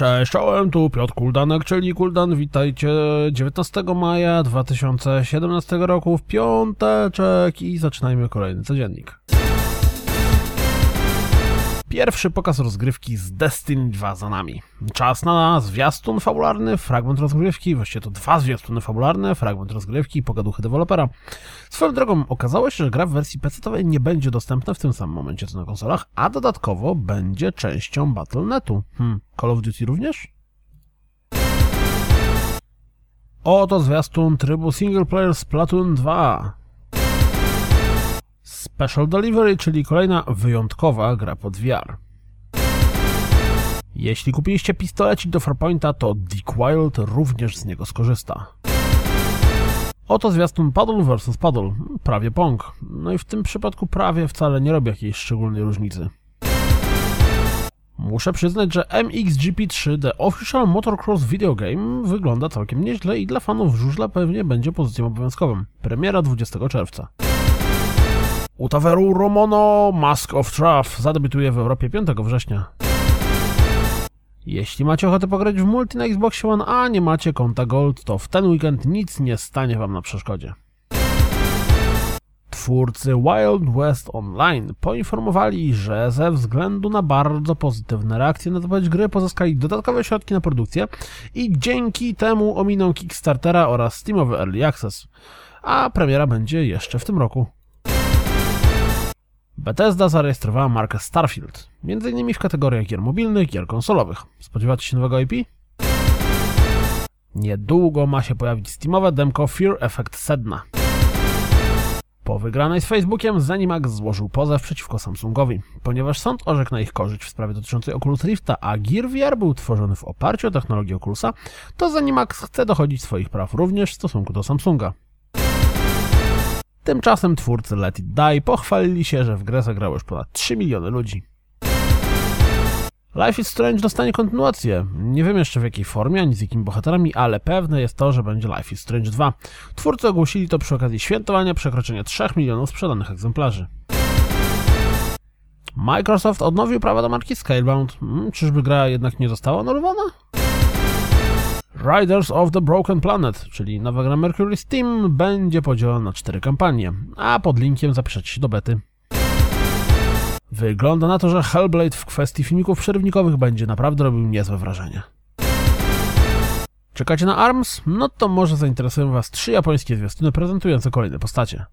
Cześć, czołem, tu Piotr Kuldanek, czyli Kuldan. Witajcie 19 maja 2017 roku w piąteczek i zaczynajmy kolejny codziennik. Pierwszy pokaz rozgrywki z Destiny 2 za nami. Czas na zwiastun fabularny, fragment rozgrywki, właściwie to dwa zwiastuny fabularne, fragment rozgrywki i pogaduchy dewelopera. Swoją drogą okazało się, że gra w wersji PC-owej nie będzie dostępna w tym samym momencie co na konsolach, a dodatkowo będzie częścią Battle.netu. Hmm, Call of Duty również? Oto zwiastun trybu single player Splatoon 2. Special Delivery, czyli kolejna wyjątkowa gra pod VR. Jeśli kupiliście pistolecik do Farpointa, to Dick Wild również z niego skorzysta. Oto zwiastun Paddle vs Paddle, prawie Pong. No i w tym przypadku prawie wcale nie robi jakiejś szczególnej różnicy. Muszę przyznać, że MXGP3 The Official Motocross Video Game wygląda całkiem nieźle i dla fanów żużla pewnie będzie pozycją obowiązkową. Premiera 20 czerwca. Utaveru Romono Mask of Truth zadebiutuje w Europie 5 września. Jeśli macie ochotę pograć w multi na Xbox One, a nie macie konta Gold, to w ten weekend nic nie stanie wam na przeszkodzie. Twórcy Wild West Online poinformowali, że ze względu na bardzo pozytywne reakcje na zapowiedź gry pozyskali dodatkowe środki na produkcję i dzięki temu ominą Kickstartera oraz Steamowy Early Access, a premiera będzie jeszcze w tym roku. Bethesda zarejestrowała markę Starfield, m.in. w kategoriach gier mobilnych, gier konsolowych. Spodziewacie się nowego IP? Niedługo ma się pojawić Steamowe demko Fear Effect Sedna. Po wygranej z Facebookiem Zenimax złożył pozew przeciwko Samsungowi, ponieważ sąd orzekł na ich korzyść w sprawie dotyczącej Oculus Rifta, a Gear VR był tworzony w oparciu o technologię Oculusa, to Zenimax chce dochodzić swoich praw również w stosunku do Samsunga. Tymczasem twórcy Let It Die pochwalili się, że w grę zagrało już ponad 3 miliony ludzi. Life is Strange dostanie kontynuację. Nie wiem jeszcze w jakiej formie, ani z jakimi bohaterami, ale pewne jest to, że będzie Life is Strange 2. Twórcy ogłosili to przy okazji świętowania przekroczenia 3 milionów sprzedanych egzemplarzy. Microsoft odnowił prawa do marki Scalebound. Hmm, czyżby gra jednak nie została anulowana? Riders of the Broken Planet, czyli nowa gra Mercury Steam, będzie podzielona na cztery kampanie, a pod linkiem zapiszecie się do bety. Wygląda na to, że Hellblade w kwestii filmików przerywnikowych będzie naprawdę robił niezłe wrażenie. Czekacie na ARMS? No to może zainteresują Was trzy japońskie zwiastuny prezentujące kolejne postacie.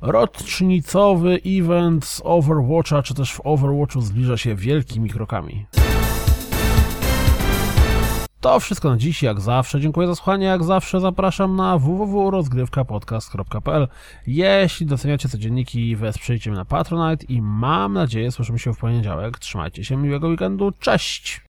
Rocznicowy event z Overwatcha, czy też w Overwatchu zbliża się wielkimi krokami. To wszystko na dziś, jak zawsze. Dziękuję za słuchanie, jak zawsze zapraszam na www.rozgrywkapodcast.pl Jeśli doceniacie codzienniki, wesprzyjcie mnie na Patronite i mam nadzieję słyszymy się w poniedziałek. Trzymajcie się, miłego weekendu, cześć!